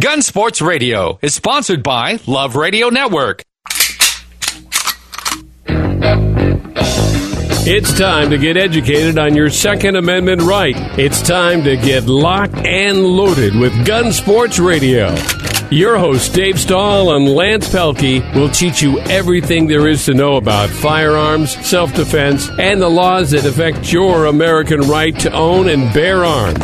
Gun Sports Radio is sponsored by Love Radio Network. It's time to get educated on your Second Amendment right. It's time to get locked and loaded with Gun Sports Radio. Your hosts, Dave Stahl and Lance Pelkey, will teach you everything there is to know about firearms, self defense, and the laws that affect your American right to own and bear arms.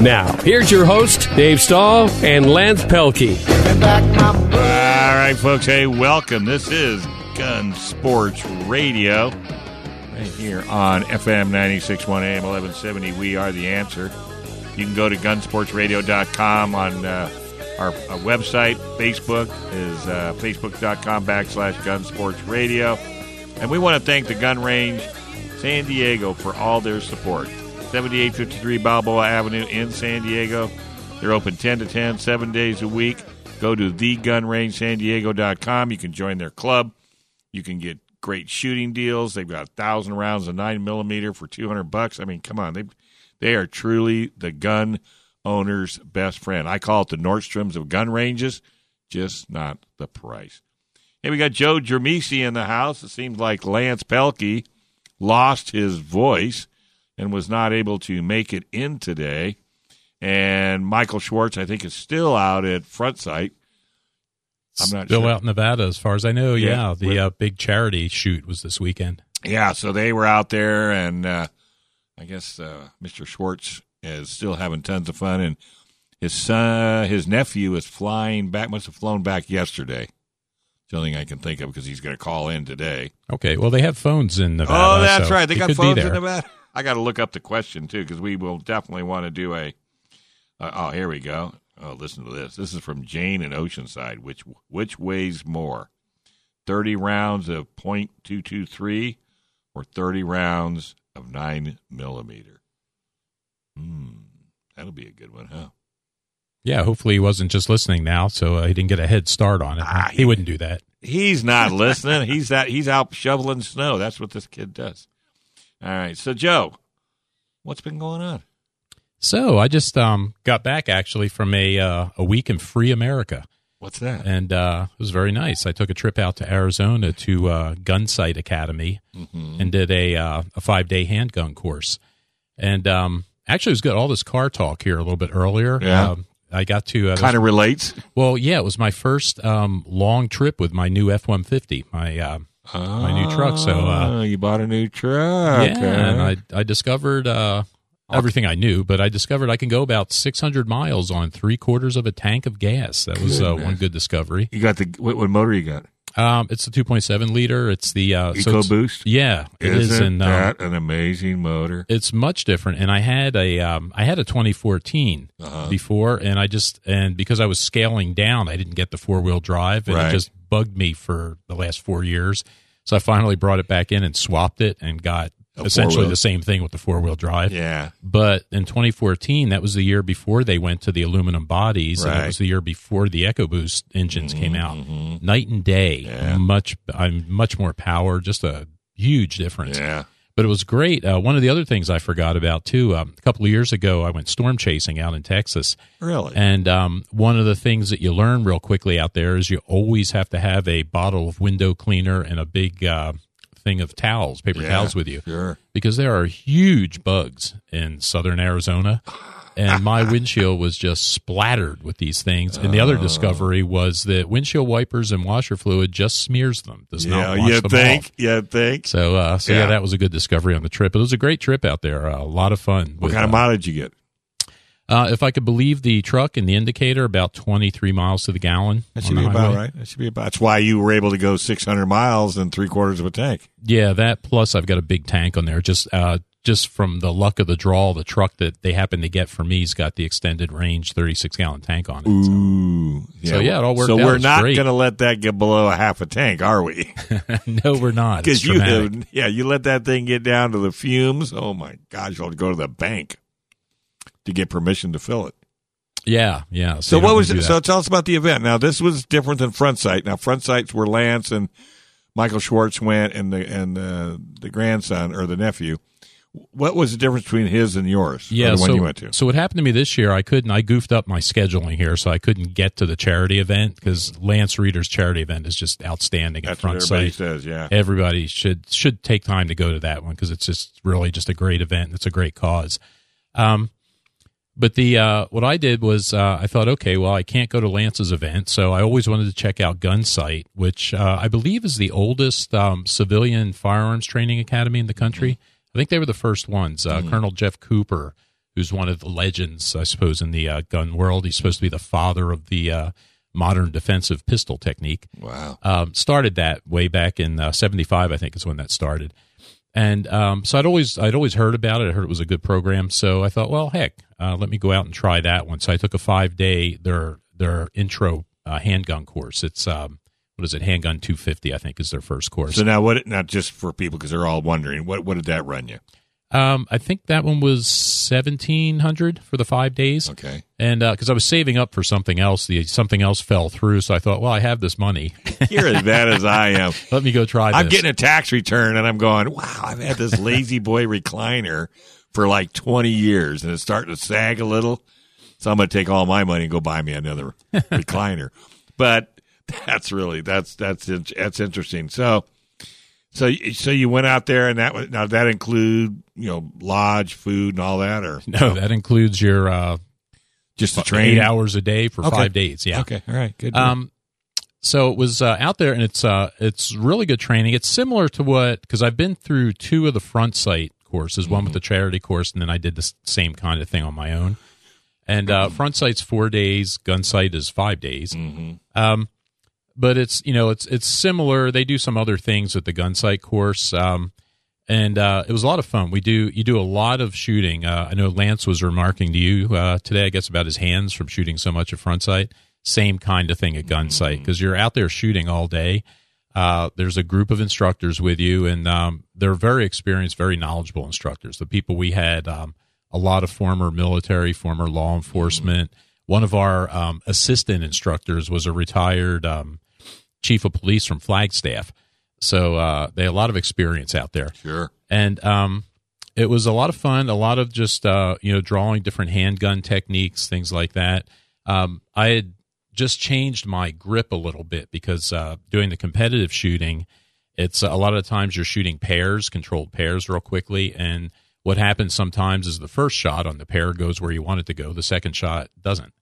Now, here's your host, Dave Stahl and Lance Pelkey. All right, folks. Hey, welcome. This is Gun Sports Radio right here on FM 961 AM 1170. We are the answer. You can go to gunsportsradio.com on uh, our, our, website. Facebook is uh, facebook.com backslash gunsportsradio. And we want to thank the gun range San Diego for all their support. 7853 Balboa Avenue in San Diego. They're open 10 to 10, seven days a week. Go to thegunrangesandiego.com. You can join their club. You can get great shooting deals. They've got a thousand rounds of nine millimeter for two hundred bucks. I mean, come on, they they are truly the gun owner's best friend. I call it the Nordstroms of gun ranges, just not the price. Hey, we got Joe Germisi in the house. It seems like Lance Pelkey lost his voice and was not able to make it in today. And Michael Schwartz, I think, is still out at Front Sight. I'm not still sure. out in Nevada, as far as I know. Yeah, yeah the uh, big charity shoot was this weekend. Yeah, so they were out there, and uh, I guess uh, Mr. Schwartz is still having tons of fun, and his son, his nephew, is flying back. Must have flown back yesterday. It's the only thing I can think of because he's going to call in today. Okay, well they have phones in Nevada. Oh, that's so right. They got phones in Nevada. I got to look up the question too because we will definitely want to do a. Uh, oh, here we go. Oh, listen to this. This is from Jane in Oceanside. Which which weighs more, thirty rounds of .223 or thirty rounds of nine millimeter? Hmm, that'll be a good one, huh? Yeah, hopefully he wasn't just listening now, so uh, he didn't get a head start on it. Ah, he, he wouldn't do that. He's not listening. he's that. He's out shoveling snow. That's what this kid does. All right, so Joe, what's been going on? So I just um, got back actually from a uh, a week in Free America. What's that? And uh, it was very nice. I took a trip out to Arizona to uh, Gunsight Academy mm-hmm. and did a uh, a five day handgun course. And um, actually, it was good. All this car talk here a little bit earlier. Yeah. Um, I got to uh, kind of relates. Well, yeah, it was my first um, long trip with my new F one fifty, my uh, my new truck. So uh, you bought a new truck, yeah, and I I discovered uh, everything I knew, but I discovered I can go about 600 miles on three quarters of a tank of gas. That was uh, one good discovery. You got the what, what motor you got? Um, it's a 2.7 liter. It's the uh, Eco so Boost. Yeah, it Isn't is. Um, that an amazing motor? It's much different. And I had a um, I had a 2014 uh-huh. before, and I just and because I was scaling down, I didn't get the four wheel drive, and right. it just bugged me for the last four years. So I finally brought it back in and swapped it and got essentially the same thing with the four wheel drive. Yeah. But in 2014, that was the year before they went to the aluminum bodies, right. and it was the year before the EcoBoost engines mm-hmm, came out. Mm-hmm. Night and day, yeah. much, I'm much more power, just a huge difference. Yeah. But it was great. Uh, one of the other things I forgot about too. Um, a couple of years ago, I went storm chasing out in Texas. Really? And um, one of the things that you learn real quickly out there is you always have to have a bottle of window cleaner and a big uh, thing of towels, paper yeah, towels with you. Sure. Because there are huge bugs in southern Arizona. And my windshield was just splattered with these things. And the other oh. discovery was that windshield wipers and washer fluid just smears them. Does yeah, not wash you them think? Off. You think? So, uh, so yeah. yeah. that was a good discovery on the trip. It was a great trip out there. Uh, a lot of fun. What with, kind of uh, mileage you get? Uh, if I could believe the truck and the indicator, about 23 miles to the gallon. That should be about right. That should be about. That's why you were able to go 600 miles in three quarters of a tank. Yeah, that plus I've got a big tank on there. Just uh, just from the luck of the draw, the truck that they happen to get for me's got the extended range 36 gallon tank on it. Ooh, so yeah, so, yeah it all worked. So we're not going to let that get below a half a tank, are we? no, we're not. Because you, yeah, you let that thing get down to the fumes. Oh my gosh, you'll go to the bank to get permission to fill it. Yeah, yeah. So, so what was it? So tell us about the event. Now this was different than front sight. Now front sights were Lance and Michael Schwartz went, and the and the the grandson or the nephew What was the difference between his and yours? Yeah, the one so, you went to. so what happened to me this year? I couldn't. I goofed up my scheduling here, so I couldn't get to the charity event because Lance Reeder's charity event is just outstanding That's at front everybody site. says. Yeah. Everybody should should take time to go to that one because it's just really just a great event. and It's a great cause. Um, but the uh, what I did was uh, I thought, okay, well, I can't go to Lance's event, so I always wanted to check out Gunsight, which uh, I believe is the oldest um, civilian firearms training academy in the country. I think they were the first ones. Uh, Colonel Jeff Cooper, who's one of the legends, I suppose, in the uh, gun world. He's supposed to be the father of the uh, modern defensive pistol technique Wow. um, started that way back in uh, '75, I think is when that started. And um, so I'd always I'd always heard about it. I heard it was a good program. So I thought, well, heck, uh, let me go out and try that one. So I took a five day their their intro uh, handgun course. It's um, what is it? Handgun 250, I think, is their first course. So now, what? Not just for people because they're all wondering what. What did that run you? Um, I think that one was seventeen hundred for the five days. Okay. And because I was saving up for something else, the something else fell through. So I thought, well, I have this money. You're as bad as I am. Let me go try. I'm this. getting a tax return and I'm going, wow, I've had this La-Z-Boy recliner for like 20 years and it's starting to sag a little. So I'm going to take all my money and go buy me another recliner. But that's really that's that's that's interesting. So so so you went out there and that was now that include you know lodge, food, and all that, or No, that includes your uh, just the eight train hours a day for Okay. five days. Yeah. Okay, all right, good. Um, so it was uh, out there, and it's uh, it's really good training. It's similar to what because I've been through two of the Front Sight courses, one with the charity course, and then I did the same kind of thing on my own. And uh, Front Sight's four days, Gunsight is five days. Um, but it's you know it's it's similar. They do some other things with the Gunsight course. Um, and uh, it was a lot of fun. We do you do a lot of shooting. Uh, I know Lance was remarking to you uh, today, I guess, about his hands from shooting so much at front sight. Same kind of thing at Gunsight because you're out there shooting all day. Uh, there's a group of instructors with you, and um, they're very experienced, very knowledgeable instructors. The people we had, um, a lot of former military, former law enforcement. One of our um, assistant instructors was a retired um, chief of police from Flagstaff. So uh, they had a lot of experience out there sure. and um, it was a lot of fun. A lot of just uh, you know drawing different handgun techniques, things like that. Um, I had just changed my grip a little bit because uh, doing the competitive shooting, it's a lot of times you're shooting pairs, controlled pairs, real quickly, and what happens sometimes is the first shot on the pair goes where you want it to go. The second shot doesn't,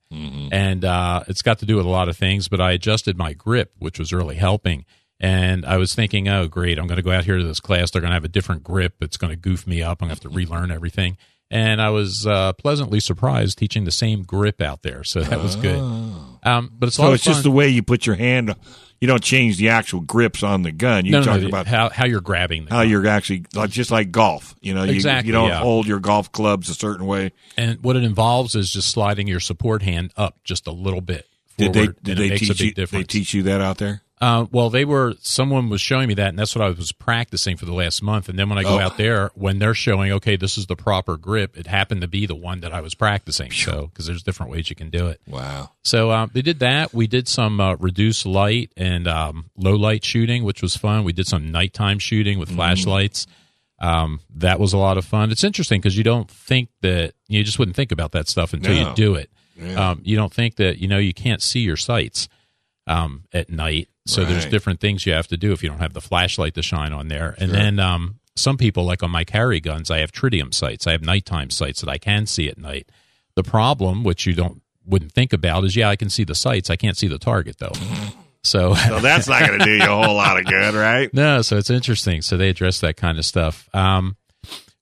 and uh, it's got to do with a lot of things. But I adjusted my grip, which was really helping. And I was thinking, oh, great, I'm going to go out here to this class. They're going to have a different grip. It's going to goof me up. I'm going to have to relearn everything. And I was uh, pleasantly surprised teaching the same grip out there. So that was good. Um, but it's So it's just the way you put your hand. You don't change the actual grips on the gun. You no, no, talk no, about how, how you're grabbing the how gun. you're actually like just like golf. You know, you, Exactly, you don't yeah. hold your golf clubs a certain way. And what it involves is just sliding your support hand up just a little bit Did they did they teach you? They teach you that out there? Uh, well, they were. Someone was showing me that, and that's what I was practicing for the last month. And then when I go Oh. out there, when they're showing, okay, this is the proper grip, it happened to be the one that I was practicing. So, because there's different ways you can do it. Wow. So um, they did that. We did some uh, reduced light and um, low light shooting, which was fun. We did some nighttime shooting with flashlights. Um, that was a lot of fun. It's interesting because you don't think that you just wouldn't think about that stuff until No. you do it. Yeah. Um, you don't think that you know you can't see your sights um, at night. So there's different things you have to do if you don't have the flashlight to shine on there. And Sure. then um, some people, like on my carry guns, I have tritium sights. I have nighttime sights that I can see at night. The problem, which you don't wouldn't think about, is yeah, I can see the sights. I can't see the target though. So So that's not going to do you a whole lot of good, right? no, so it's interesting. So they address that kind of stuff. Um,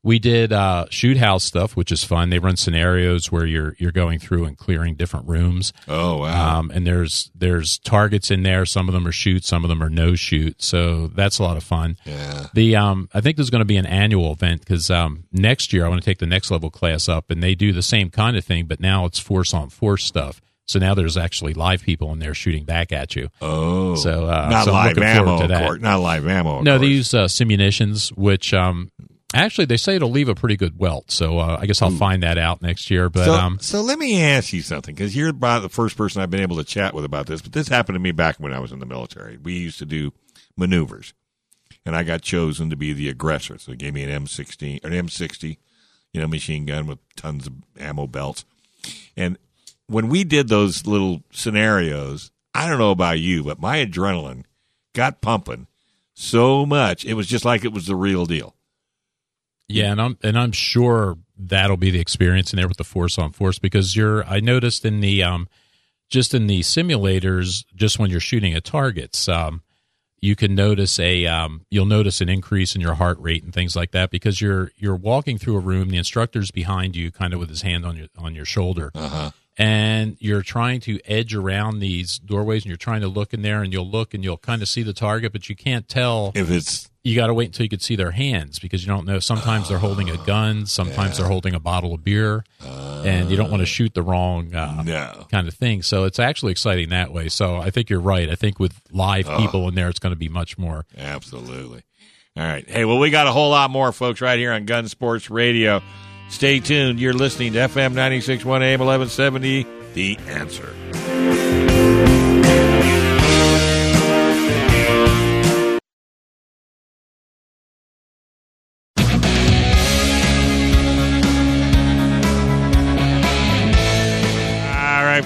we did uh, shoot house stuff, which is fun. They run scenarios where you're you're going through and clearing different rooms. Oh wow. Um, and there's there's targets in there. Some of them are shoot, some of them are no shoot. So that's a lot of fun. yeah. The um, I think there's going to be an annual event because um, next year I want to take the next level class up, and they do the same kind of thing, but now it's force on force stuff. So now there's actually live people in there shooting back at you. Oh. So, uh, not so live ammo, to that. course. Not live ammo. No, they course. use uh, simunitions, which um, actually they say it'll leave a pretty good welt. So uh, I guess I'll find that out next year. But so, um, so let me ask you something because you're about the first person I've been able to chat with about this. But this happened to me back when I was in the military. We used to do maneuvers, and I got chosen to be the aggressor. So they gave me an M16 an M60, you know, machine gun with tons of ammo belts. And when we did those little scenarios, I don't know about you, but my adrenaline got pumping so much. It was just like it was the real deal. Yeah, and I'm and I'm sure that'll be the experience in there with the force on force because you're I noticed in the um just in the simulators, just when you're shooting at targets, um, you can notice a um, you'll notice an increase in your heart rate and things like that because you're you're walking through a room. The instructor's behind you, kind of with his hand on your on your shoulder, uh-huh. and you're trying to edge around these doorways, and you're trying to look in there, and you'll look and you'll kind of see the target, but you can't tell if it's you got to wait until you could see their hands because you don't know. Sometimes they're holding a gun, sometimes yeah. they're holding a bottle of beer, uh, and you don't want to shoot the wrong uh, no. kind of thing. So it's actually exciting that way. So I think you're right. I think with live oh. people in there, it's going to be much more. Absolutely. All right. Hey, well, we got a whole lot more, folks, right here on Gun Sports Radio. Stay tuned. You're listening to FM 961 AM 1170, The Answer.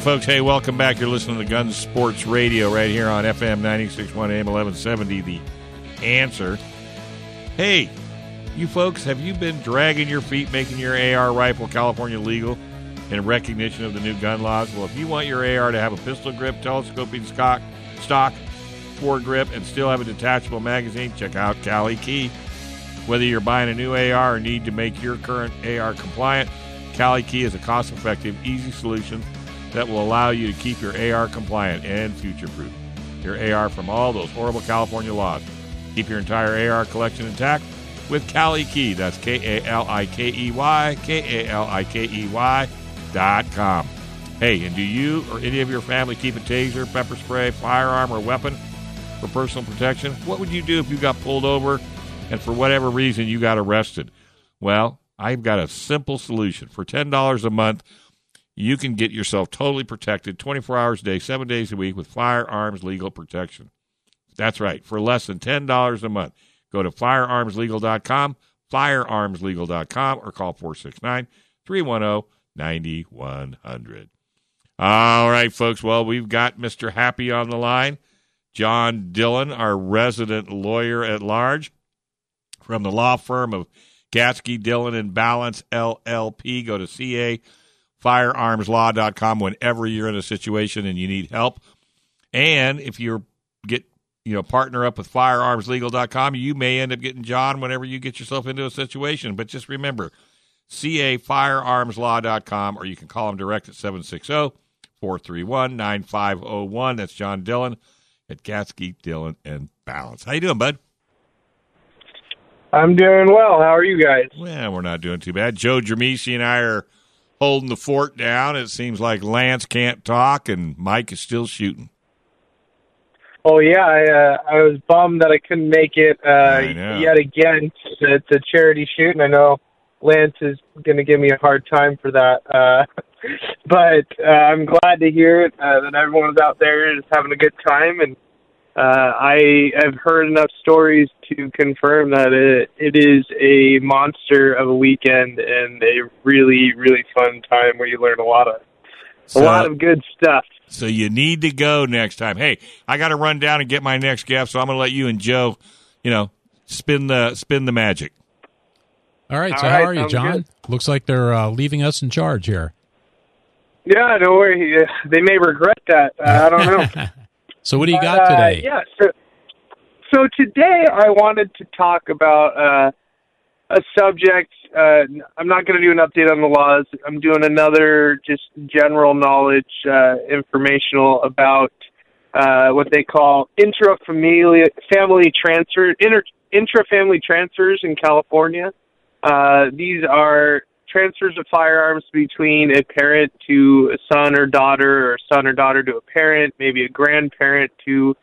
Folks. Hey, welcome back. You're listening to Gun Sports Radio right here on FM 961 AM 1170. The answer. Hey, you folks, have you been dragging your feet making your AR rifle California legal in recognition of the new gun laws? Well, if you want your AR to have a pistol grip, telescoping stock, stock, foregrip, and still have a detachable magazine, check out Kali Key. Whether you're buying a new AR or need to make your current AR compliant, Kali Key is a cost effective, easy solution that will allow you to keep your AR compliant and future proof. Your AR from all those horrible California laws. Keep your entire AR collection intact with Kali Key. That's K A L I K E Y, K A L I K E Y dot com. Hey, and do you or any of your family keep a taser, pepper spray, firearm, or weapon for personal protection? What would you do if you got pulled over and for whatever reason you got arrested? Well, I've got a simple solution. For $10 a month, you can get yourself totally protected 24 hours a day, seven days a week with firearms legal protection. That's right, for less than $10 a month. Go to firearmslegal.com, firearmslegal.com, or call 469 310 9100. All right, folks. Well, we've got Mr. Happy on the line. John Dillon, our resident lawyer at large from the law firm of Gatzke, Dillon, and Ballance LLP. Go to CA firearmslaw.com whenever you're in a situation and you need help. And if you get you know partner up with firearmslegal.com, you may end up getting John whenever you get yourself into a situation. But just remember, cafirearmslaw.com or you can call him direct at 760 431 9501. That's John Dillon at Gatzke, Dillon, and Ballance. How you doing, bud? I'm doing well. How are you guys? Well, we're not doing too bad. Joe Germisi and I are holding the fort down. It seems like Lance can't talk and Mike is still shooting. Oh yeah, I uh, I was bummed that I couldn't make it uh, yet again to, to charity shoot, and I know Lance is going to give me a hard time for that. Uh, but uh, I'm glad to hear it uh, that everyone's out there is having a good time, and uh, I have heard enough stories to confirm that it, it is a monster of a weekend and a really, really fun time where you learn a lot of so, a lot of good stuff. So you need to go next time. Hey, I got to run down and get my next guest, so I'm going to let you and Joe, you know, spin the spin the magic. All right. so how are you, John? Good. Looks like they're uh, leaving us in charge here. Yeah, no worry. They may regret that. Uh, I don't know. So what do you got uh, today? Yeah. So, so today I wanted to talk about uh, a subject. Uh, I'm not going to do an update on the laws. I'm doing another just general knowledge, uh, informational about uh, what they call intra-family transfer, inter, intrafamily transfers in California. Uh, these are transfers of firearms between a parent to a son or daughter, or son or daughter to a parent, maybe a grandparent to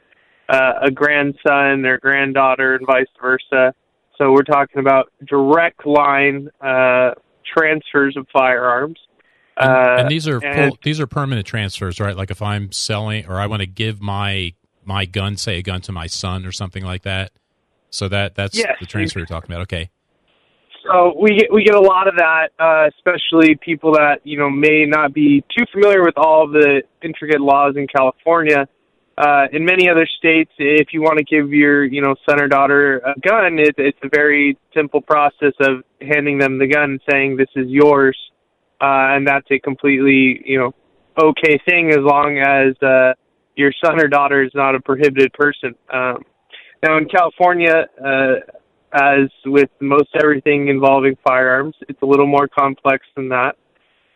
uh, a grandson or granddaughter, and vice versa. So we're talking about direct line uh, transfers of firearms. And, uh, and these are and, full, these are permanent transfers, right? Like if I'm selling or I want to give my my gun, say a gun to my son or something like that. So that that's yes. the transfer you're talking about. Okay. So we get we get a lot of that, uh, especially people that you know may not be too familiar with all the intricate laws in California. Uh, in many other states, if you want to give your you know son or daughter a gun, it, it's a very simple process of handing them the gun saying this is yours, uh, and that's a completely you know okay thing as long as uh, your son or daughter is not a prohibited person. Um, now in California, uh, as with most everything involving firearms, it's a little more complex than that.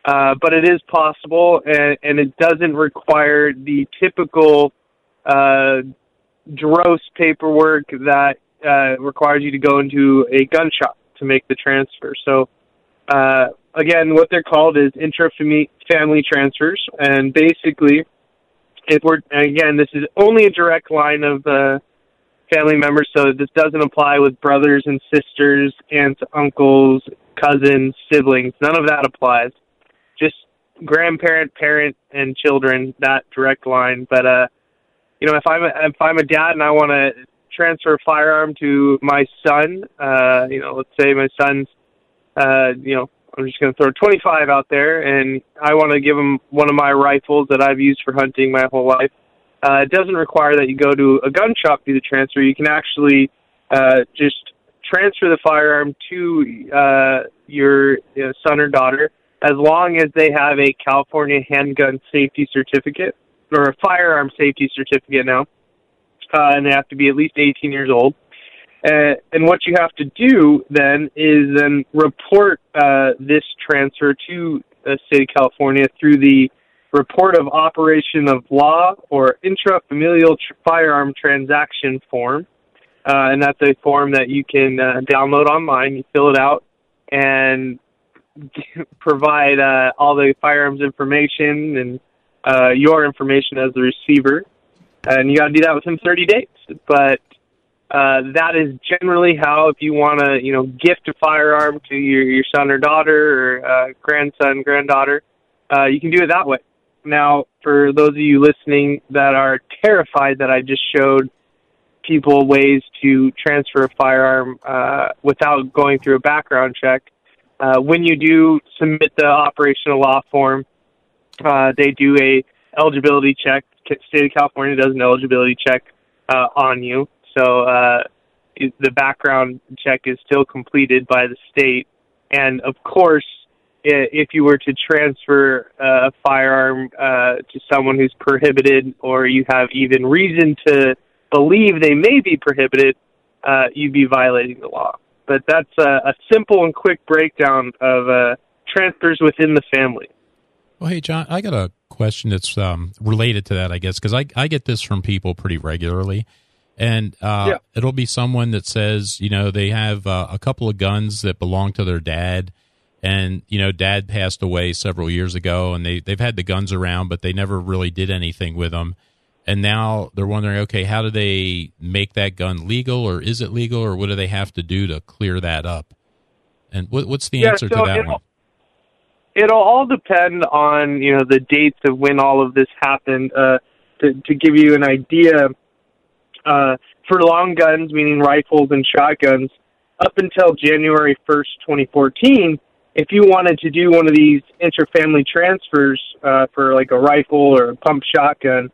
Uh, but it is possible, and, and it doesn't require the typical uh, gross paperwork that uh, requires you to go into a gun shop to make the transfer. So, uh, again, what they're called is intra-family transfers, and basically, if we're again, this is only a direct line of uh, family members, so this doesn't apply with brothers and sisters, aunts, uncles, cousins, siblings. None of that applies. Just grandparent, parent, and children. That direct line. But uh, you know, if I'm a, if I'm a dad and I want to transfer a firearm to my son, uh, you know, let's say my son's, uh, you know, I'm just going to throw 25 out there, and I want to give him one of my rifles that I've used for hunting my whole life uh, it doesn't require that you go to a gun shop to do the transfer. You can actually uh, just transfer the firearm to uh, your you know, son or daughter as long as they have a California handgun safety certificate or a firearm safety certificate now, uh, and they have to be at least 18 years old. Uh, and what you have to do then is then report uh, this transfer to the state of California through the report of operation of law or intrafamilial tr- firearm transaction form. Uh, and that's a form that you can uh, download online. You fill it out and provide uh, all the firearms information and uh, your information as the receiver. And you got to do that within 30 days. But uh, that is generally how, if you want to, you know, gift a firearm to your, your son or daughter or uh, grandson, granddaughter, uh, you can do it that way. Now, for those of you listening that are terrified that I just showed people ways to transfer a firearm uh, without going through a background check, uh, when you do submit the operational law form, uh, they do a eligibility check. State of California does an eligibility check uh, on you, so uh, the background check is still completed by the state, and of course if you were to transfer a firearm uh, to someone who's prohibited, or you have even reason to believe they may be prohibited, uh, you'd be violating the law. But that's a, a simple and quick breakdown of uh, transfers within the family. Well, hey, John, I got a question that's um, related to that, I guess, because I, I get this from people pretty regularly. And uh, yeah. it'll be someone that says, you know, they have uh, a couple of guns that belong to their dad and you know dad passed away several years ago and they they've had the guns around but they never really did anything with them and now they're wondering okay how do they make that gun legal or is it legal or what do they have to do to clear that up? And what, what's the yeah, answer so to that one? it'll all depend on you know the dates of when all of this happened uh, to, to give you an idea uh, for long guns meaning rifles and shotguns up until january 1st 2014 if you wanted to do one of these inter-family transfers uh, for like a rifle or a pump shotgun,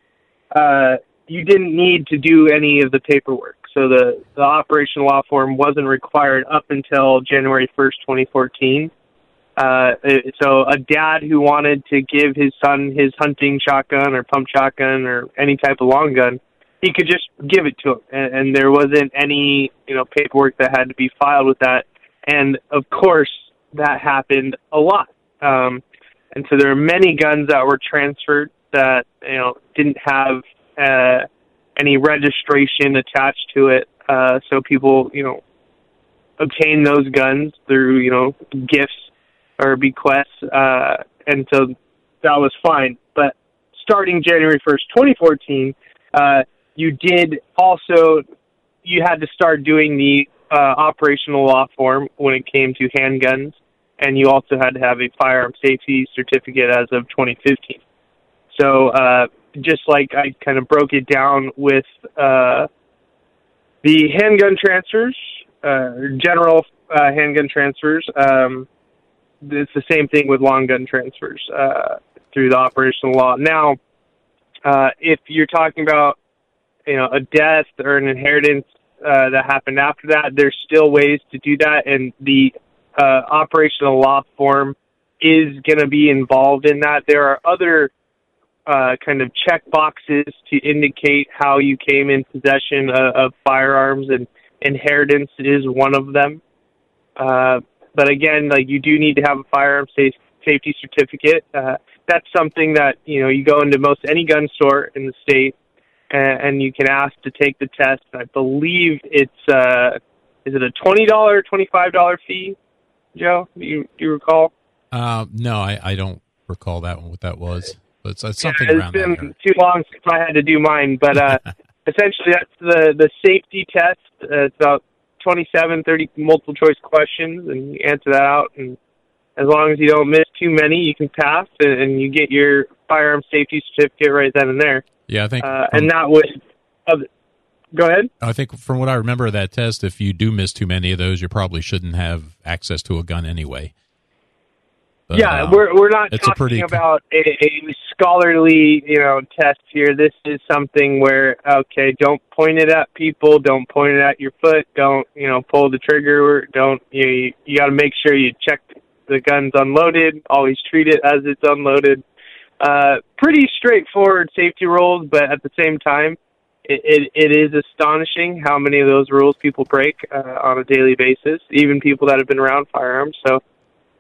uh, you didn't need to do any of the paperwork. So the, the operational law form wasn't required up until January 1st, 2014. Uh, so a dad who wanted to give his son his hunting shotgun or pump shotgun or any type of long gun, he could just give it to him, and, and there wasn't any you know paperwork that had to be filed with that. And of course, that happened a lot. Um, and so there are many guns that were transferred that you know didn't have uh, any registration attached to it. Uh, so people, you know, obtain those guns through you know gifts or bequests, uh, and so that was fine. But starting January first, 2014, uh, you did also you had to start doing the uh, operational law form when it came to handguns and you also had to have a firearm safety certificate as of 2015. So uh, just like I kind of broke it down with uh, the handgun transfers, uh, general uh, handgun transfers. Um, it's the same thing with long gun transfers uh, through the operational law. Now, uh, if you're talking about you know a death or an inheritance uh, that happened after that, there's still ways to do that, and the uh, operational law form is going to be involved in that. There are other uh, kind of check boxes to indicate how you came in possession of, of firearms, and inheritance is one of them. Uh, but again, like you do need to have a firearm safe, safety certificate. Uh, that's something that you know you go into most any gun store in the state, and, and you can ask to take the test. I believe it's uh, is it a twenty dollar, twenty five dollar fee? Joe, do you do you recall? Uh, no, I, I don't recall that one. What that was, but it's, it's something yeah, it's around been that. too long since I had to do mine, but uh, essentially that's the the safety test. Uh, it's about 27, 30 multiple choice questions, and you answer that out. And as long as you don't miss too many, you can pass, and, and you get your firearm safety certificate right then and there. Yeah, I think, uh, and that would. Go ahead. I think from what I remember of that test, if you do miss too many of those, you probably shouldn't have access to a gun anyway. But, yeah, um, we're we're not talking pretty... about a, a, scholarly, you know, test here. This is something where okay, don't point it at people, don't point it at your foot, don't you know pull the trigger, don't you you, you got to make sure you check the gun's unloaded. Always treat it as it's unloaded. Uh, pretty straightforward safety rules, but at the same time, it, it, it is astonishing how many of those rules people break uh, on a daily basis, even people that have been around firearms. So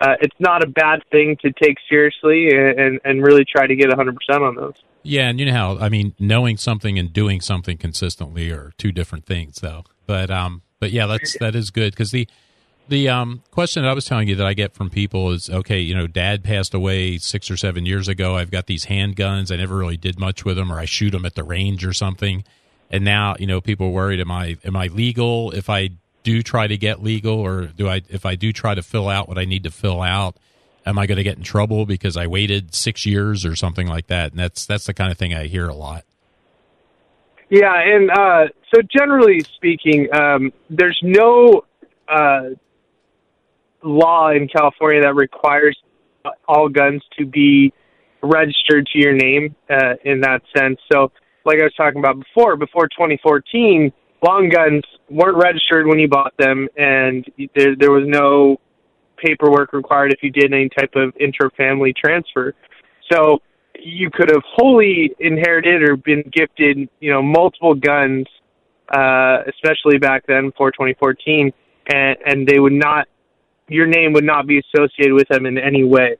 uh, it's not a bad thing to take seriously and, and really try to get 100% on those. Yeah, and you know how I mean, knowing something and doing something consistently are two different things, though. But um, but yeah, that's that is good because the the um question that I was telling you that I get from people is okay, you know, Dad passed away six or seven years ago. I've got these handguns. I never really did much with them, or I shoot them at the range or something. And now, you know, people are worried: am I am I legal if I do try to get legal or do I if I do try to fill out what I need to fill out am I going to get in trouble because I waited 6 years or something like that and that's that's the kind of thing I hear a lot yeah and uh, so generally speaking um, there's no uh, law in California that requires all guns to be registered to your name uh, in that sense so like I was talking about before before 2014 long guns weren't registered when you bought them, and there there was no paperwork required if you did any type of inter-family transfer. So you could have wholly inherited or been gifted, you know, multiple guns, uh, especially back then before 2014, and, and they would not, your name would not be associated with them in any way.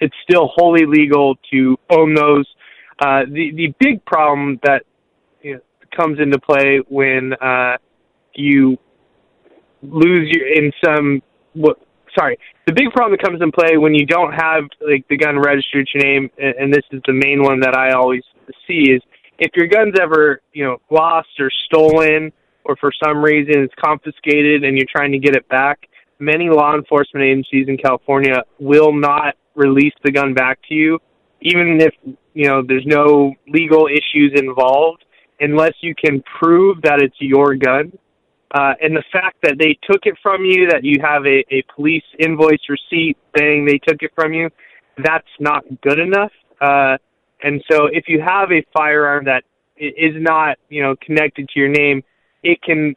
It's still wholly legal to own those. Uh, the the big problem that you know, comes into play when uh, you lose your in some what sorry the big problem that comes in play when you don't have like the gun registered to your name and, and this is the main one that i always see is if your gun's ever you know lost or stolen or for some reason it's confiscated and you're trying to get it back many law enforcement agencies in california will not release the gun back to you even if you know there's no legal issues involved unless you can prove that it's your gun. Uh, and the fact that they took it from you, that you have a, a police invoice receipt saying they took it from you, that's not good enough. Uh, and so if you have a firearm that is not, you know, connected to your name, it can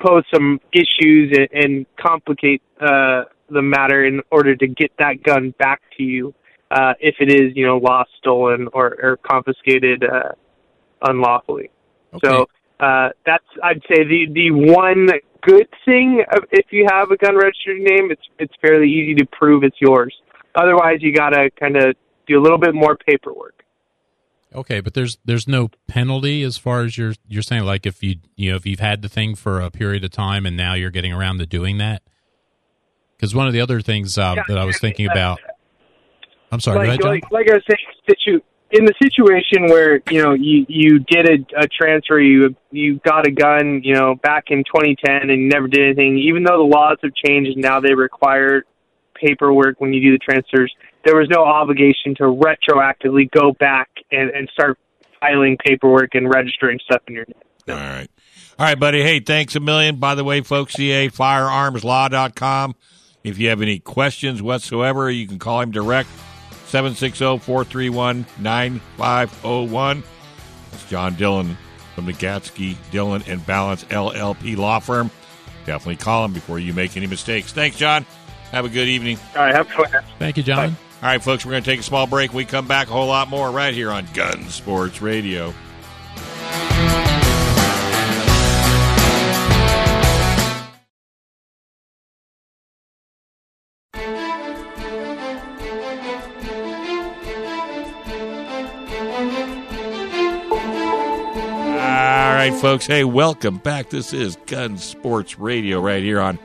pose some issues and, and complicate uh, the matter in order to get that gun back to you uh, if it is, you know, lost, stolen, or, or confiscated uh, unlawfully. Okay. So uh, that's I'd say the the one good thing if you have a gun registered name, it's it's fairly easy to prove it's yours. Otherwise, you gotta kind of do a little bit more paperwork. Okay, but there's there's no penalty as far as you're you're saying like if you you know if you've had the thing for a period of time and now you're getting around to doing that. Because one of the other things uh, that I was thinking about. I'm sorry. Like, ahead, like, like I was saying, in the situation where you know you you did a, a transfer, you you got a gun, you know, back in 2010, and you never did anything. Even though the laws have changed, now they require paperwork when you do the transfers. There was no obligation to retroactively go back and, and start filing paperwork and registering stuff in your name. All right. All right, buddy. Hey, thanks a million. By the way, folks, CA firearmslaw.com. If you have any questions whatsoever, you can call him direct 760 431 9501. It's John Dillon from the Gatzke, Dillon, and Ballance LLP law firm. Definitely call him before you make any mistakes. Thanks, John. Have a good evening. All right, have fun. Thank you, John. All right, folks, we're going to take a small break. We come back a whole lot more right here on Gun Sports Radio. All right, folks. Hey, welcome back. This is Gun Sports Radio right here on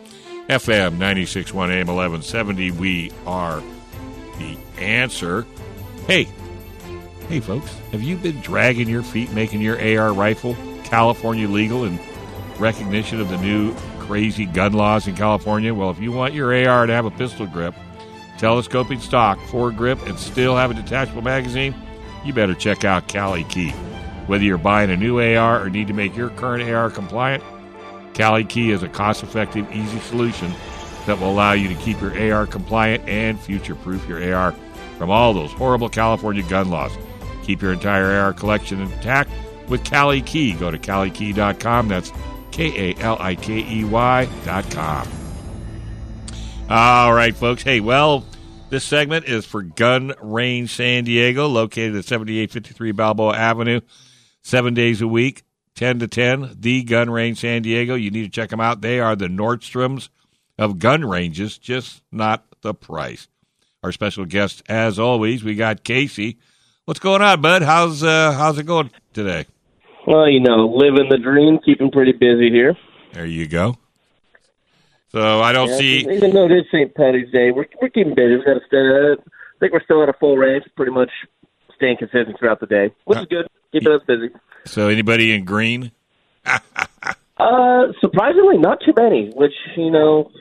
FM 961 AM 1170. We are answer. Hey, hey, folks, have you been dragging your feet making your AR rifle California legal in recognition of the new crazy gun laws in California? Well, if you want your AR to have a pistol grip, telescoping stock, foregrip, and still have a detachable magazine, you better check out Kali Key. Whether you're buying a new AR or need to make your current AR compliant, Kali Key is a cost effective, easy solution that will allow you to keep your AR compliant and future proof your AR from all those horrible California gun laws. Keep your entire AR collection intact with Kali Key. Go to KaliKey.com. That's K A L I K E Y.com. All right, folks. Hey, well, this segment is for Gun Range San Diego, located at 7853 Balboa Avenue, seven days a week, 10 to 10. The Gun Range San Diego. You need to check them out. They are the Nordstroms of gun ranges, just not the price. Our special guest, as always, we got Casey. What's going on, bud? How's uh, how's it going today? Well, you know, living the dream, keeping pretty busy here. There you go. So I don't Yeah, see. Even though it is St. Patty's Day, we're we're keeping busy. We got to stay. I think we're still at a full range, pretty much staying consistent throughout the day, which is good. Keeping us busy. So anybody in green? Uh, surprisingly, not too many. Which you know,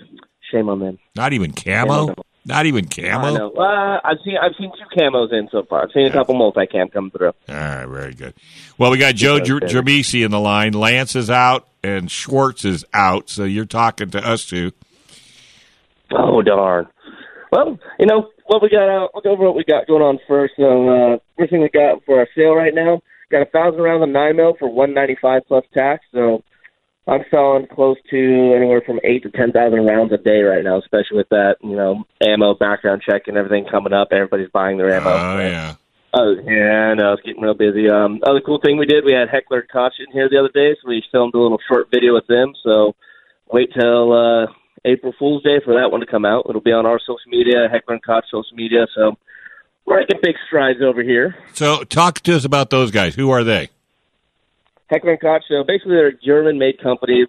shame on them. Not even camo. Not even I camo. know. Uh, I've seen I've seen two camos in so far. I've seen a couple multi-cam come through. All right, very good. Well, we got Joe Jer- Germisi in the line. Lance is out and Schwartz is out. So you're talking to us two. Oh darn. Well, you know what we got out. Look over what we got going on first. So uh, first thing we got for our sale right now, got a thousand rounds of nine mil for one ninety five plus tax. So I'm selling close to anywhere from eight to ten thousand rounds a day right now, especially with that you know ammo background check and everything coming up. Everybody's buying their ammo. Oh yeah. Oh yeah, I know. It's getting real busy. Um, other cool thing we did, we had Heckler and Koch in here the other day, so we filmed a little short video with them. So wait till uh, April Fool's Day for that one to come out. It'll be on our social media, Heckler and Koch social media. So we're making big strides over here. So talk to us about those guys. Who are they? Heckler and Koch. So basically, they're a German-made company,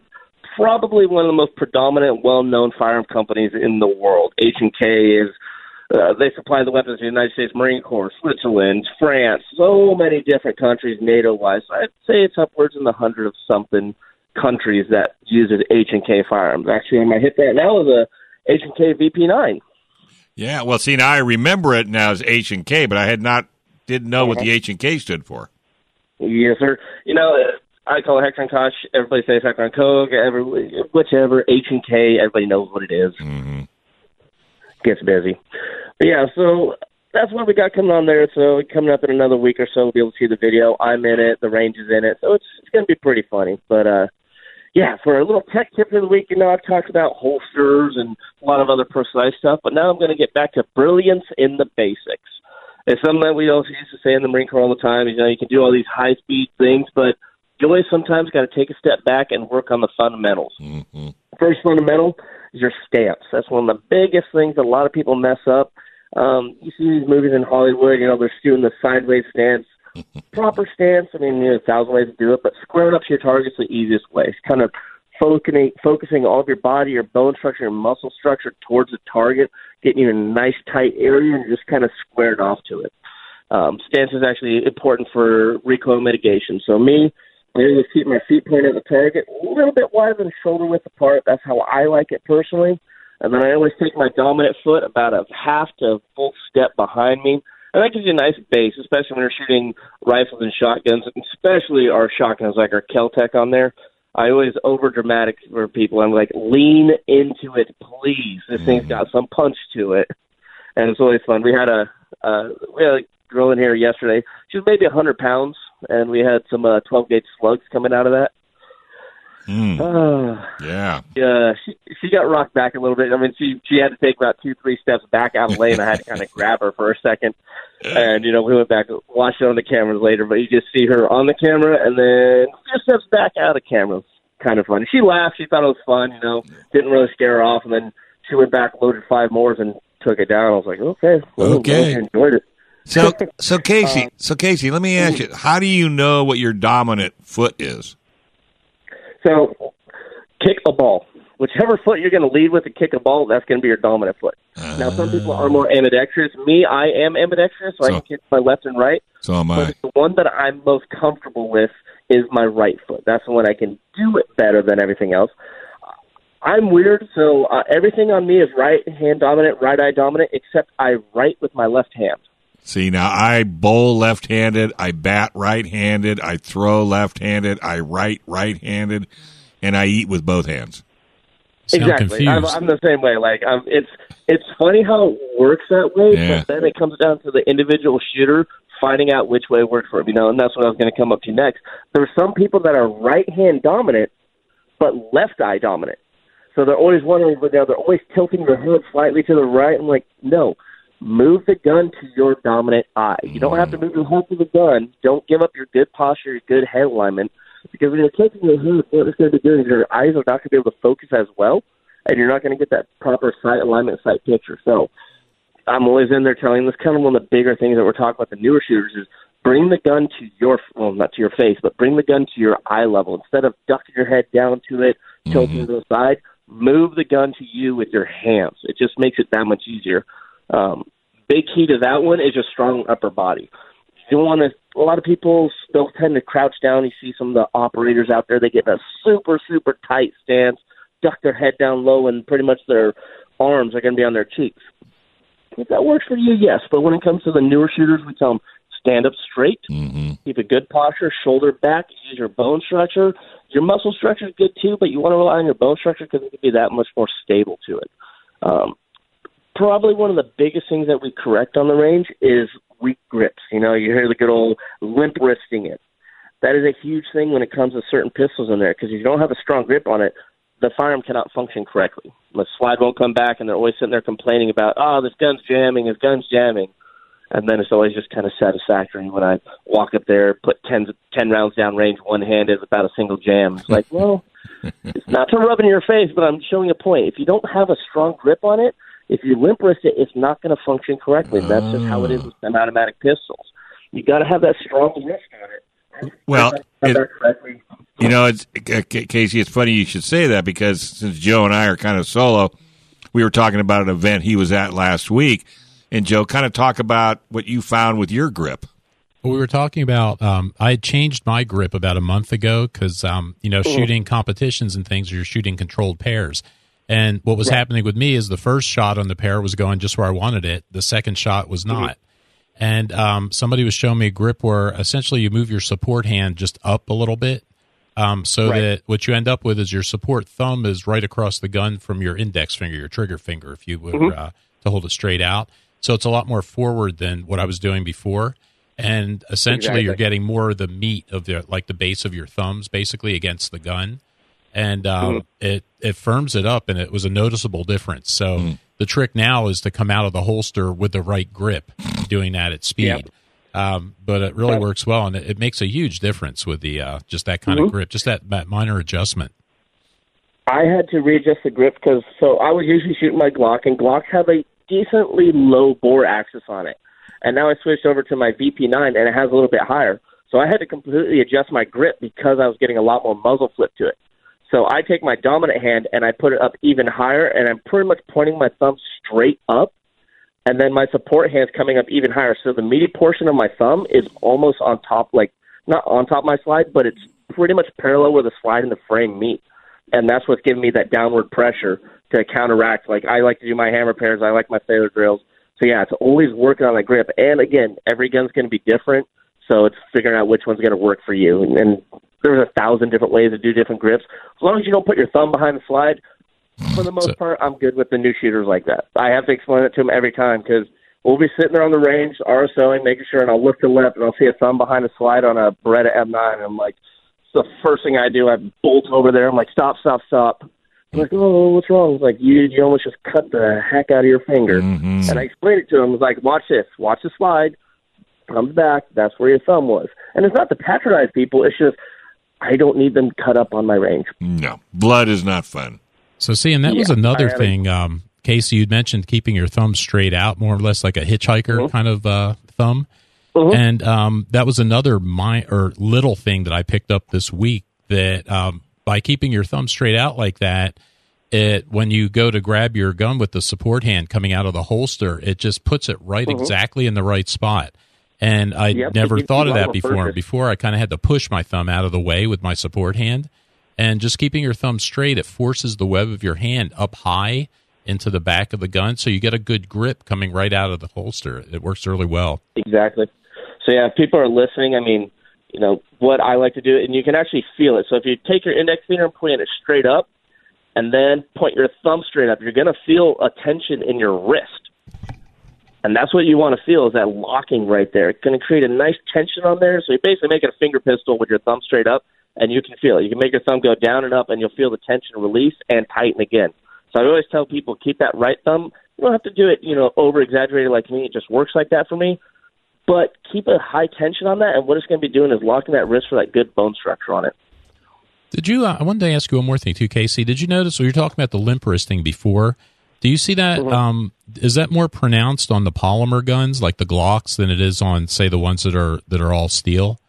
probably one of the most predominant, well-known firearm companies in the world. H and K is. Uh, they supply the weapons to the United States Marine Corps, Switzerland, France, so many different countries NATO-wise. So I'd say it's upwards in the hundred of something countries that uses H and K firearms. Actually, I might hit that now is a H and K VP9. Yeah. Well, see, now I remember it now as H and K, but I had not didn't know what the H and K stood for. Yes, sir. You know, I call it Heckler and Koch. Everybody says Heckler and Koch. Every, whichever H and K, everybody knows what it is. Mm-hmm. Gets busy. But yeah, so that's what we got coming on there. So coming up in another week or so, we'll be able to see the video. I'm in it. The range is in it. So it's it's going to be pretty funny. But uh, yeah, for a little tech tip of the week, you know, I've talked about holsters and a lot of other precise stuff. But now I'm going to get back to brilliance in the basics. It's something that we also used to say in the Marine Corps all the time. You know, you can do all these high speed things, but you always sometimes got to take a step back and work on the fundamentals. Mm-hmm. First fundamental is your stance. That's one of the biggest things that a lot of people mess up. Um, you see these movies in Hollywood, you know, they're doing the sideways stance. Proper stance, I mean, there's a thousand ways to do it, but squaring up to your target's the easiest way. It's kind of focusing, focusing all of your body, your bone structure, your muscle structure towards the target, getting you in a nice tight area and just kind of squared off to it. Um, stance is actually important for recoil mitigation. So me, I always keep my feet pointed at the target, a little bit wider than shoulder width apart. That's how I like it personally. And then I always take my dominant foot about a half to full step behind me. And that gives you a nice base, especially when you're shooting rifles and shotguns, especially our shotguns like our Keltec on there. I always over dramatic for people. I'm like, lean into it, please. This thing's got some punch to it, and it's always fun. We had a uh, we had a girl in here yesterday. She was maybe a hundred pounds, and we had some uh, 12 gauge slugs coming out of that. Mm. Uh, Yeah. yeah, she she got rocked back a little bit. I mean, she she had to take about two, three steps back out of the lane. I had to kind of grab her for a second, and you know we went back, watched it on the cameras later. But you just see her on the camera, and then a few steps back out of the camera. Kind of funny. She laughed. She thought it was fun. You know, didn't really scare her off, and then she went back, loaded five more, and took it down. I was like, okay, well, Okay. enjoyed it. So, so Casey, so Casey, let me ask you: How do you know what your dominant foot is? So, kick a ball. Whichever foot you're going to lead with to kick a ball, that's going to be your dominant foot. now, some people are more ambidextrous. Me, I am ambidextrous, so, I can kick my left and right. So am I. But the one that I'm most comfortable with is my right foot. That's the one I can do it better than everything else. I'm weird, so uh, everything on me is right hand dominant, right eye dominant, except I write with my left hand. See, now I bowl left-handed, I bat right-handed, I throw left-handed, I write right-handed, and I eat with both hands. Exactly. I'm. I'm the same way. Like, um, it's it's funny how it works that way, Yeah. but then it comes down to the individual shooter finding out which way works for him. You know, and that's what I was going to come up to next. There are some people that are right hand dominant, but left eye dominant. So they're always wondering, but now they're always tilting their head slightly to the right. I'm like, no, move the gun to your dominant eye. You don't have to mm. move your head to the gun. Don't give up your good posture, your good head alignment, because when you're tilting your head, what it's going to be doing is your eyes are not going to be able to focus as well, and you're not going to get that proper sight alignment, sight picture. So I'm always in there telling this kind of one of the bigger things that we're talking about the newer shooters is bring the gun to your well not to your face but bring the gun to your eye level instead of ducking your head down to it tilting mm-hmm. to the side move the gun to you with your hands it just makes it that much easier um, big key to that one is just strong upper body you want to a lot of people they'll tend to crouch down you see some of the operators out there they get in a super super tight stance duck their head down low and pretty much their arms are going to be on their cheeks if that works for you, yes. But when it comes to the newer shooters, we tell them stand up straight, Mm-hmm. keep a good posture, shoulder back, use your bone structure. Your muscle structure is good too, but you want to rely on your bone structure because it can be that much more stable to it. Um, probably one of the biggest things that we correct on the range is weak grips. You know, you hear the good old limp wristing it. That is a huge thing when it comes to certain pistols in there because if you don't have a strong grip on it, the firearm cannot function correctly. The slide won't come back, and they're always sitting there complaining about, oh, this gun's jamming, this gun's jamming. And then it's always just kind of satisfactory when I walk up there, put 10, 10 rounds down range, one handed without a single jam. It's like, well, it's not to rub in your face, but I'm showing a point. If you don't have a strong grip on it, if you limp wrist it, it's not going to function correctly. That's just how it is with semi-automatic pistols. You got to have that strong wrist on it. Well, it, you know, it's uh, Casey. It's funny you should say that because since Joe and I are kind of solo, we were talking about an event he was at last week, and Joe kind of talk about what you found with your grip. Well, we were talking about. Um, I had changed my grip about a month ago because um, you know shooting competitions and things. You're shooting controlled pairs, and what was happening with me is the first shot on the pair was going just where I wanted it. The second shot was not. And um, somebody was showing me a grip where essentially you move your support hand just up a little bit, um, so Right. that what you end up with is your support thumb is right across the gun from your index finger, your trigger finger, if you were uh, to hold it straight out. So it's a lot more forward than what I was doing before. And essentially, you're getting more of the meat of the like the base of your thumbs, basically against the gun, and um, it it firms it up, and it was a noticeable difference. So the trick now is to come out of the holster with the right grip, doing that at speed. Yep. Um, but it really works well, and it, it makes a huge difference with the uh, just that kind of grip, just that, that minor adjustment. I had to readjust the grip because so I was usually shooting my Glock, and Glocks have a decently low bore axis on it. And now I switched over to my VP9, and it has a little bit higher. So I had to completely adjust my grip because I was getting a lot more muzzle flip to it. So I take my dominant hand and I put it up even higher, and I'm pretty much pointing my thumb straight up, and then my support hand's coming up even higher. So the meaty portion of my thumb is almost on top, like not on top of my slide, but it's pretty much parallel where the slide and the frame meet and that's what's giving me that downward pressure to counteract. Like I like to do my hammer pairs, I like my failure drills. So yeah, it's always working on that grip. And again, every gun's going to be different, so it's figuring out which one's going to work for you. And, and there's a thousand different ways to do different grips. As long as you don't put your thumb behind the slide, for the most So- part, I'm good with the new shooters like that. I have to explain it to them every time because we'll be sitting there on the range, RSOing, making sure, and I'll look to the left and I'll see a thumb behind a slide on a Beretta M9, and I'm like, it's the first thing I do. I bolt over there. I'm like, stop, stop, stop. I'm like, oh, what's wrong? It's like you, you almost just cut the heck out of your finger. Mhm. And I explained it to him. I was like, watch this, watch the slide, comes back. That's where your thumb was. And it's not to patronize people. It's just I don't need them cut up on my range. No, blood is not fun. So, see, and that was another I had a- thing, um, Casey, you'd mentioned keeping your thumb straight out, more or less like a hitchhiker Mm-hmm. kind of uh, thumb. And um, that was another my or little thing that I picked up this week that um, by keeping your thumb straight out like that, it when you go to grab your gun with the support hand coming out of the holster, it just puts it right exactly in the right spot. And I. Yep, never thought of that before. Before I kind of had to push my thumb out of the way with my support hand, and just keeping your thumb straight, it forces the web of your hand up high into the back of the gun, so you get a good grip coming right out of the holster. It works really well. Exactly. So yeah, if people are listening, I mean, you know, what I like to do, and you can actually feel it. So if you take your index finger and point it straight up, and then point your thumb straight up, you're going to feel a tension in your wrist. And that's what you want to feel is that locking right there. It's going to create a nice tension on there. So you're basically making a finger pistol with your thumb straight up, and you can feel it. You can make your thumb go down and up, and you'll feel the tension release and tighten again. So I always tell people keep that right thumb. You don't have to do it, you know, over exaggerated like me. It just works like that for me but keep a high tension on that. And what it's going to be doing is locking that wrist for that good bone structure on it. Did you? Uh, I wanted to ask you one more thing too, Casey. Did you notice? We were talking about the limp wristing before. Do you see that? Um, is that more pronounced on the polymer guns, like the Glocks, than it is on, say, the ones that are that are all steel?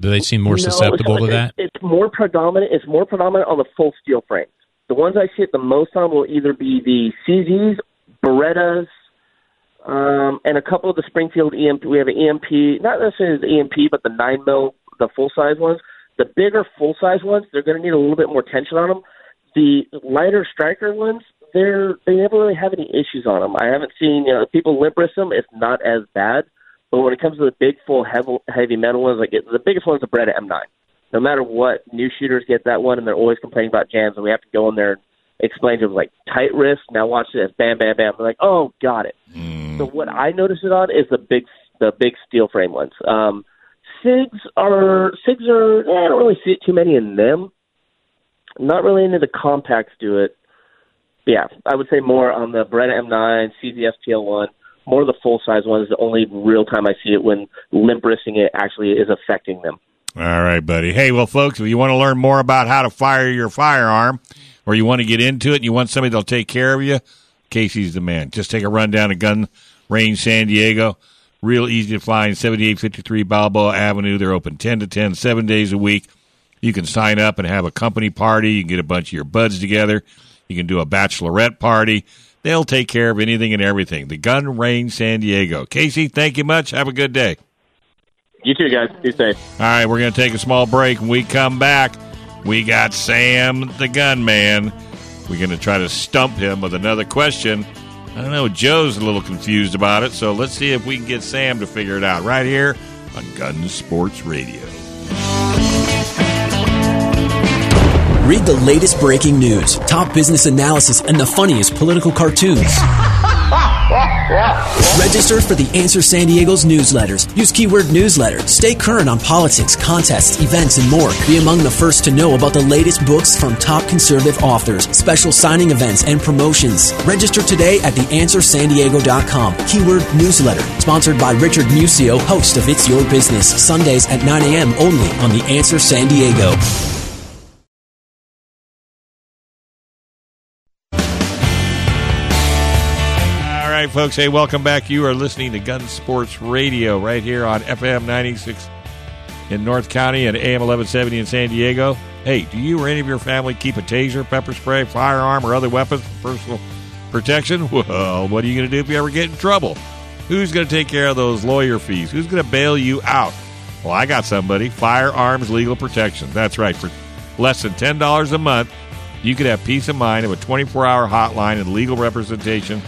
Do they seem more No, susceptible to that? It's, it's more predominant. It's more predominant on the full steel frames. The ones I see it the most on will either be the CZs, Berettas, um, and a couple of the Springfield EMP. We have an EMP, not necessarily the EMP, but the nine mil, the full size ones. The bigger full size ones, they're going to need a little bit more tension on them. The lighter striker ones, they're they never really have any issues on them. I haven't seen you know people limp wrist them. It's not as bad. But when it comes to the big, full, heavy, heavy metal ones, like it, the biggest one's the Beretta M9. No matter what, new shooters get that one, and they're always complaining about jams, and we have to go in there and explain to them like tight wrist. Now watch this, bam, bam, bam. They're like, oh, got it. So what I notice it on is the big, the big steel frame ones. Um, Sigs are Sigs are. eh, I don't really see it too many in them. Not really into the compacts do it. Yeah, I would say more on the Beretta M9, CZS TL1. More of the full size ones. The only real time I see it when limp wristing it actually is affecting them. All right, buddy. Hey, well, folks, if you want to learn more about how to fire your firearm, or you want to get into it, and you want somebody that'll take care of you, Casey's the man. Just take a run down to Gun Range San Diego. Real easy to find, 7853 Balboa Avenue. They're open 10 to 10, seven days a week. You can sign up and have a company party. You can get a bunch of your buds together. You can do a bachelorette party. They'll take care of anything and everything. The Gun Range San Diego. Casey, thank you much. Have a good day. You too, guys. Be safe. All right, we're going to take a small break. When we come back, we got Sam the Gunman. We're going to try to stump him with another question. I don't know, Joe's a little confused about it, so let's see if we can get Sam to figure it out right here on Gun Sports Radio. Read the latest breaking news, top business analysis, and the funniest political cartoons. Register for the Answer San Diego's newsletters. Use keyword newsletter. Stay current on politics, contests, events, and more. Be among the first to know about the latest books from top conservative authors, special signing events, and promotions. Register today at theanswersandiego.com. Keyword newsletter. Sponsored by Richard Musio, host of It's Your Business. Sundays at 9 a.m. only on The Answer San Diego. Right, folks. Hey, welcome back. You are listening to Gun Sports Radio right here on FM 96 in North County and AM 1170 in San Diego. Hey, do you or any of your family keep a taser, pepper spray, firearm, or other weapons for personal protection? Well, what are you going to do if you ever get in trouble? Who's going to take care of those lawyer fees? Who's going to bail you out? Well, I got somebody. Firearms Legal Protection. That's right. For less than $10 a month, you could have peace of mind of a 24 hour hotline and legal representation.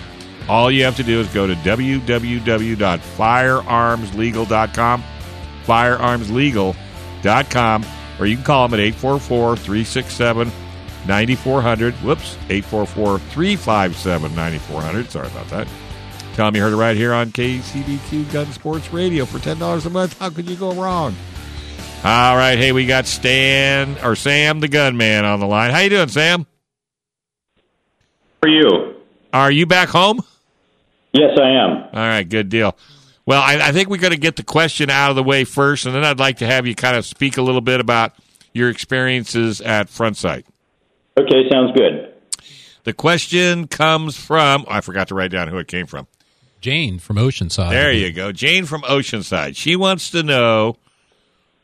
All you have to do is go to www.firearmslegal.com, firearmslegal.com. or you can call them at 844 367 9400. Whoops, 844 357 9400. Sorry about that. Tell them you heard it right here on KCBQ Gun Sports Radio for $10 a month. How could you go wrong? All right, hey, we got Stan or Sam the Gunman on the line. How you doing, Sam? How are you? Are you back home? Yes, I am. All right, good deal. Well, I, I think we got to get the question out of the way first, and then I'd like to have you kind of speak a little bit about your experiences at Front Sight. Okay, sounds good. The question comes from, oh, I forgot to write down who it came from. Jane from Oceanside. There you go. Jane from Oceanside. She wants to know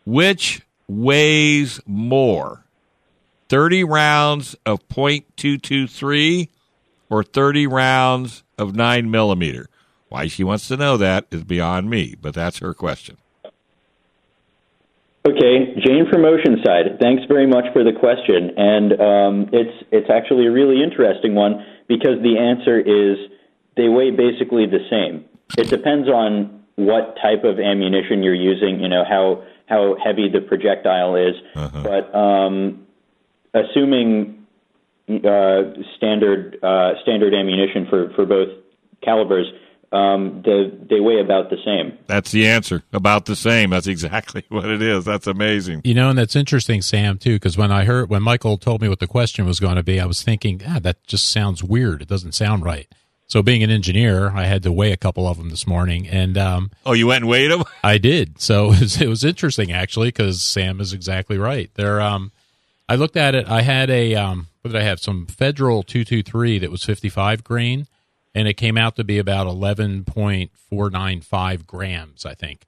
which weighs more 30 rounds of .223 or 30 rounds of 9 millimeter. Why she wants to know that is beyond me, but that's her question. Okay, Jane from Oceanside. Thanks very much for the question, and um, it's it's actually a really interesting one because the answer is they weigh basically the same. It depends on what type of ammunition you're using. You know how how heavy the projectile is, uh-huh. but um, assuming uh, standard uh, standard ammunition for for both calibers um, they, they weigh about the same. That's the answer. About the same. That's exactly what it is. That's amazing. You know, and that's interesting, Sam, too, because when I heard, when Michael told me what the question was going to be, I was thinking, ah, that just sounds weird. It doesn't sound right. So, being an engineer, I had to weigh a couple of them this morning, and um, oh, you went and weighed them? I did. So it was, it was interesting actually, because Sam is exactly right. There, um, I looked at it. I had a um, what did I have? Some Federal two two three that was fifty five grain, and it came out to be about 11.495 grams, I think.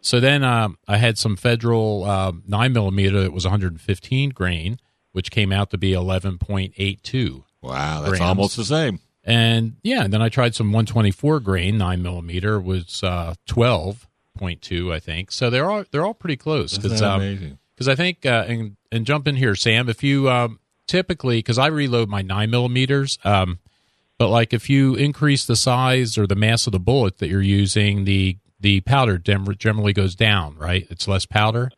So then um, I had some federal uh, 9 millimeter that was 115 grain, which came out to be 11.82. Wow, that's grams. almost the same. And yeah, and then I tried some 124 grain 9 millimeter was uh, 12.2, I think. So they're all they're all pretty close. Because um, amazing. Because I think uh, and and jump in here, Sam. If you um, typically because I reload my nine millimeters, um, but like if you increase the size or the mass of the bullet that you're using, the the powder generally goes down, right? It's less powder.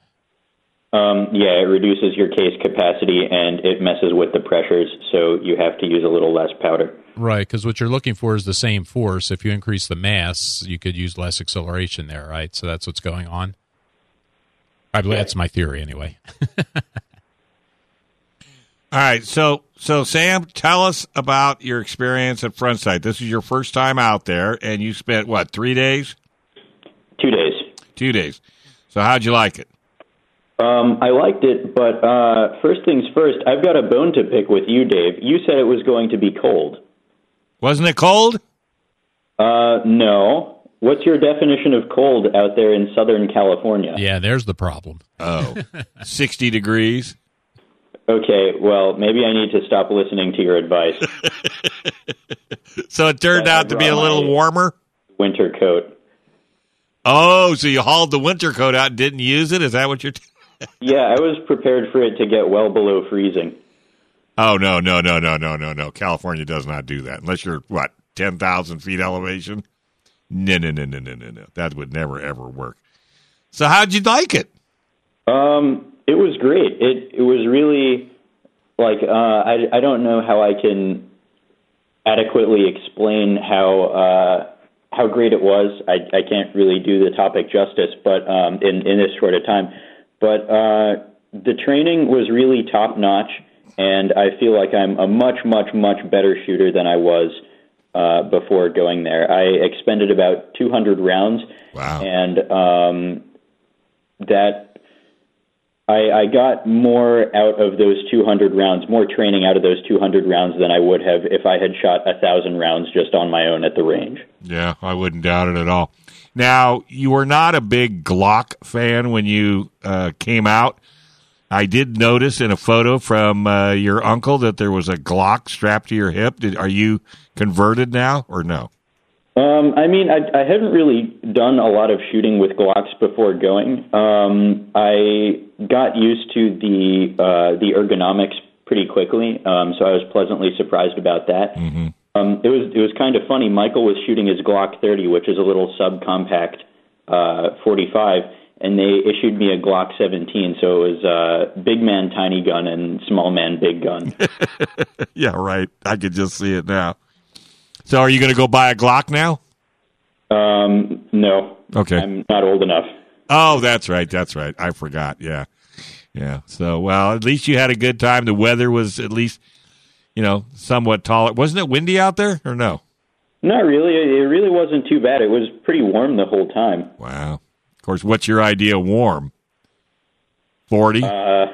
Um, yeah, it reduces your case capacity and it messes with the pressures, so you have to use a little less powder. Right, because what you're looking for is the same force. If you increase the mass, you could use less acceleration there, right? So that's what's going on. I believe that's my theory, anyway. All right, so so Sam, tell us about your experience at Front Sight. This is your first time out there, and you spent what three days? Two days. Two days. So how'd you like it? Um, I liked it, but uh, first things first, I've got a bone to pick with you, Dave. You said it was going to be cold. Wasn't it cold? Uh, no. What's your definition of cold out there in Southern California? Yeah, there's the problem. Oh, 60 degrees. Okay, well, maybe I need to stop listening to your advice. so it turned out to be a little warmer? Winter coat. Oh, so you hauled the winter coat out and didn't use it? Is that what you're t- Yeah, I was prepared for it to get well below freezing. Oh, no, no, no, no, no, no, no. California does not do that. Unless you're, what, 10,000 feet elevation? No, no, no, no, no, no, no. That would never, ever work. So how'd you like it? Um, it was great. It it was really like uh, I I don't know how I can adequately explain how uh, how great it was. I I can't really do the topic justice, but um, in in this short of time, but uh, the training was really top notch, and I feel like I'm a much much much better shooter than I was. Uh, before going there, I expended about 200 rounds, wow. and um, that I, I got more out of those 200 rounds, more training out of those 200 rounds than I would have if I had shot a thousand rounds just on my own at the range. Yeah, I wouldn't doubt it at all. Now, you were not a big Glock fan when you uh, came out. I did notice in a photo from uh, your uncle that there was a Glock strapped to your hip. Did, are you converted now or no? Um, I mean, I, I haven't really done a lot of shooting with Glocks before going. Um, I got used to the uh, the ergonomics pretty quickly, um, so I was pleasantly surprised about that. Mm-hmm. Um, it was it was kind of funny. Michael was shooting his Glock 30, which is a little subcompact uh, 45, and they issued me a Glock 17. So it was uh, big man, tiny gun, and small man, big gun. yeah, right. I could just see it now. So, are you going to go buy a Glock now? Um, no. Okay. I'm not old enough. Oh, that's right. That's right. I forgot. Yeah. Yeah. So, well, at least you had a good time. The weather was at least, you know, somewhat taller. Wasn't it windy out there or no? Not really. It really wasn't too bad. It was pretty warm the whole time. Wow. Of course, what's your idea warm? 40? Uh,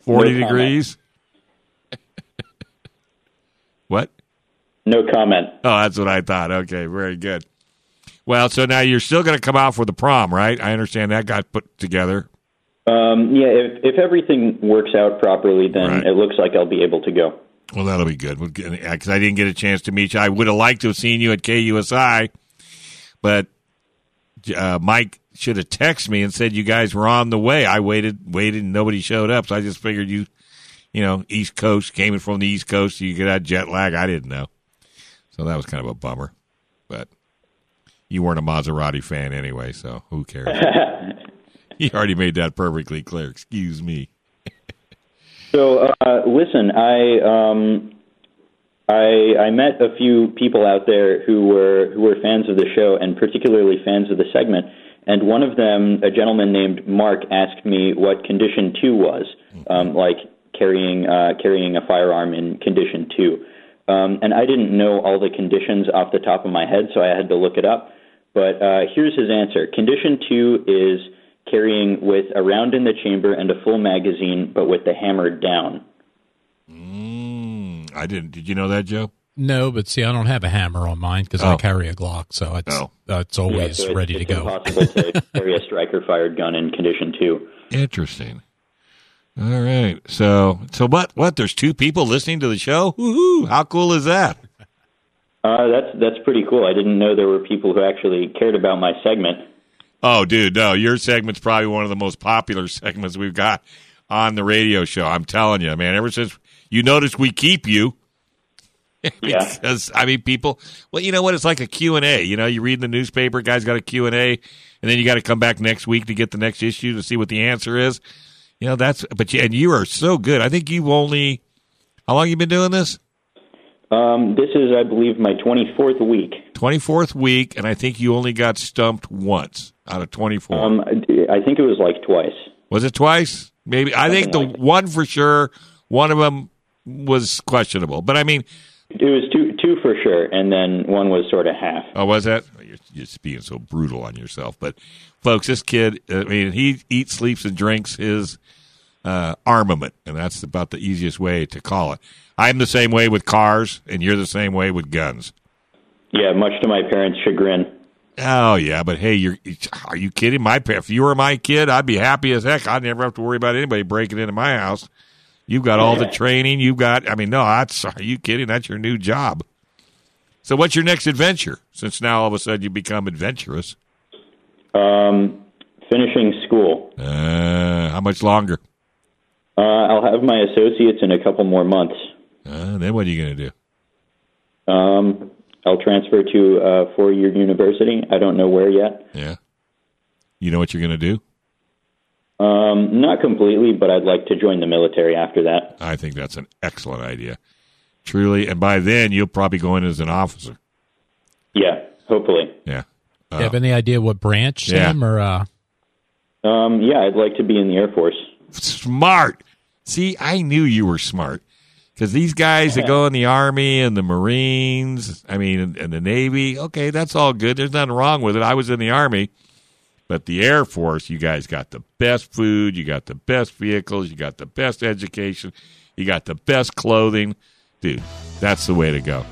40 no degrees? what? No comment. Oh, that's what I thought. Okay, very good. Well, so now you're still going to come out for the prom, right? I understand that got put together. Um, yeah, if, if everything works out properly, then Right. it looks like I'll be able to go. Well, that'll be good because I didn't get a chance to meet you. I would have liked to have seen you at KUSI, but uh, Mike should have texted me and said you guys were on the way. I waited, waited, and nobody showed up. So I just figured you, you know, East Coast came in from the East Coast. You could have jet lag. I didn't know, so that was kind of a bummer. But you weren't a Maserati fan anyway, so who cares? he already made that perfectly clear. Excuse me. So, uh, listen, I um, I I met a few people out there who were who were fans of the show and particularly fans of the segment. And one of them, a gentleman named Mark, asked me what condition two was, um, like carrying uh, carrying a firearm in condition two. Um, and I didn't know all the conditions off the top of my head, so I had to look it up. But uh, here's his answer: Condition two is carrying with a round in the chamber and a full magazine, but with the hammer down. Mm, I didn't. Did you know that, Joe? No, but see, I don't have a hammer on mine because I Oh. carry a Glock, so it's Oh. uh, it's Yeah, always so it's- ready to it's go. Impossible to carry a striker-fired gun in condition two. Interesting. All right. So, so what? What? There's two people listening to the show. Woohoo! How cool is that? Uh, that's that's pretty cool. I didn't know there were people who actually cared about my segment. Oh, dude, no, your segment's probably one of the most popular segments we've got on the radio show. I'm telling you, man. Ever since you noticed we keep you, Yeah. because I mean, people. Well, you know what? It's like a Q and A. You know, you read in the newspaper, guys got a Q and A, and then you got to come back next week to get the next issue to see what the answer is. You know, that's but you, and you are so good. I think you've only how long you been doing this? Um, this is, I believe, my 24th week. 24th week, and I think you only got stumped once out of 24. Um, I think it was like twice. was it twice? Maybe. I think the like one for sure, one of them was questionable. But I mean, It was two two for sure, and then one was sort of half. oh, was that? You're just being so brutal on yourself. But folks, this kid, I mean, he eats, sleeps, and drinks his uh, armament, and that's about the easiest way to call it. I'm the same way with cars, and you're the same way with guns. Yeah, much to my parents' chagrin. Oh yeah, but hey, you're are you kidding? My if you were my kid, I'd be happy as heck. I'd never have to worry about anybody breaking into my house. You've got all the training. You've got. I mean, no, that's. Are you kidding? That's your new job. So, what's your next adventure? Since now all of a sudden you become adventurous. Um, finishing school. Uh, how much longer? Uh, I'll have my associates in a couple more months. Uh, then what are you going to do? Um, I'll transfer to a four-year university. I don't know where yet. Yeah. You know what you're going to do? Um, not completely, but I'd like to join the military after that. I think that's an excellent idea. Truly, and by then you'll probably go in as an officer. Yeah, hopefully. Yeah. Do you have any idea what branch, Yeah. Sam? Or uh, Um, yeah, I'd like to be in the Air Force. smart. See, I knew you were smart because these guys that go in the army and the Marines, I mean, and, and the Navy. Okay, that's all good. There's nothing wrong with it. I was in the army, but the Air Force, you guys got the best food, you got the best vehicles, you got the best education, you got the best clothing, dude. That's the way to go. All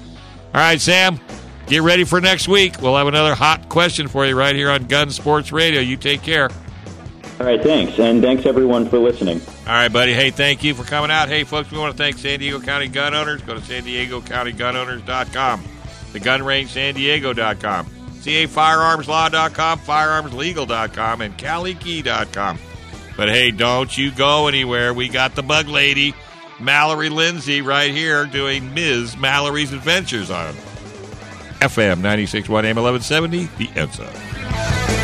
right, Sam. Get ready for next week. We'll have another hot question for you right here on Gun Sports Radio. You take care. All right, thanks, and thanks everyone for listening. All right, buddy. Hey, thank you for coming out. Hey, folks, we want to thank San Diego County gun owners. Go to san diego county gun owners.com, the gun range san diego.com, cafirearmslaw.com, firearmslegal.com, and KaliKey.com. But hey, don't you go anywhere. We got the bug lady, Mallory Lindsay, right here doing Ms. Mallory's Adventures on FM 96.1 AM 1170, The Answer.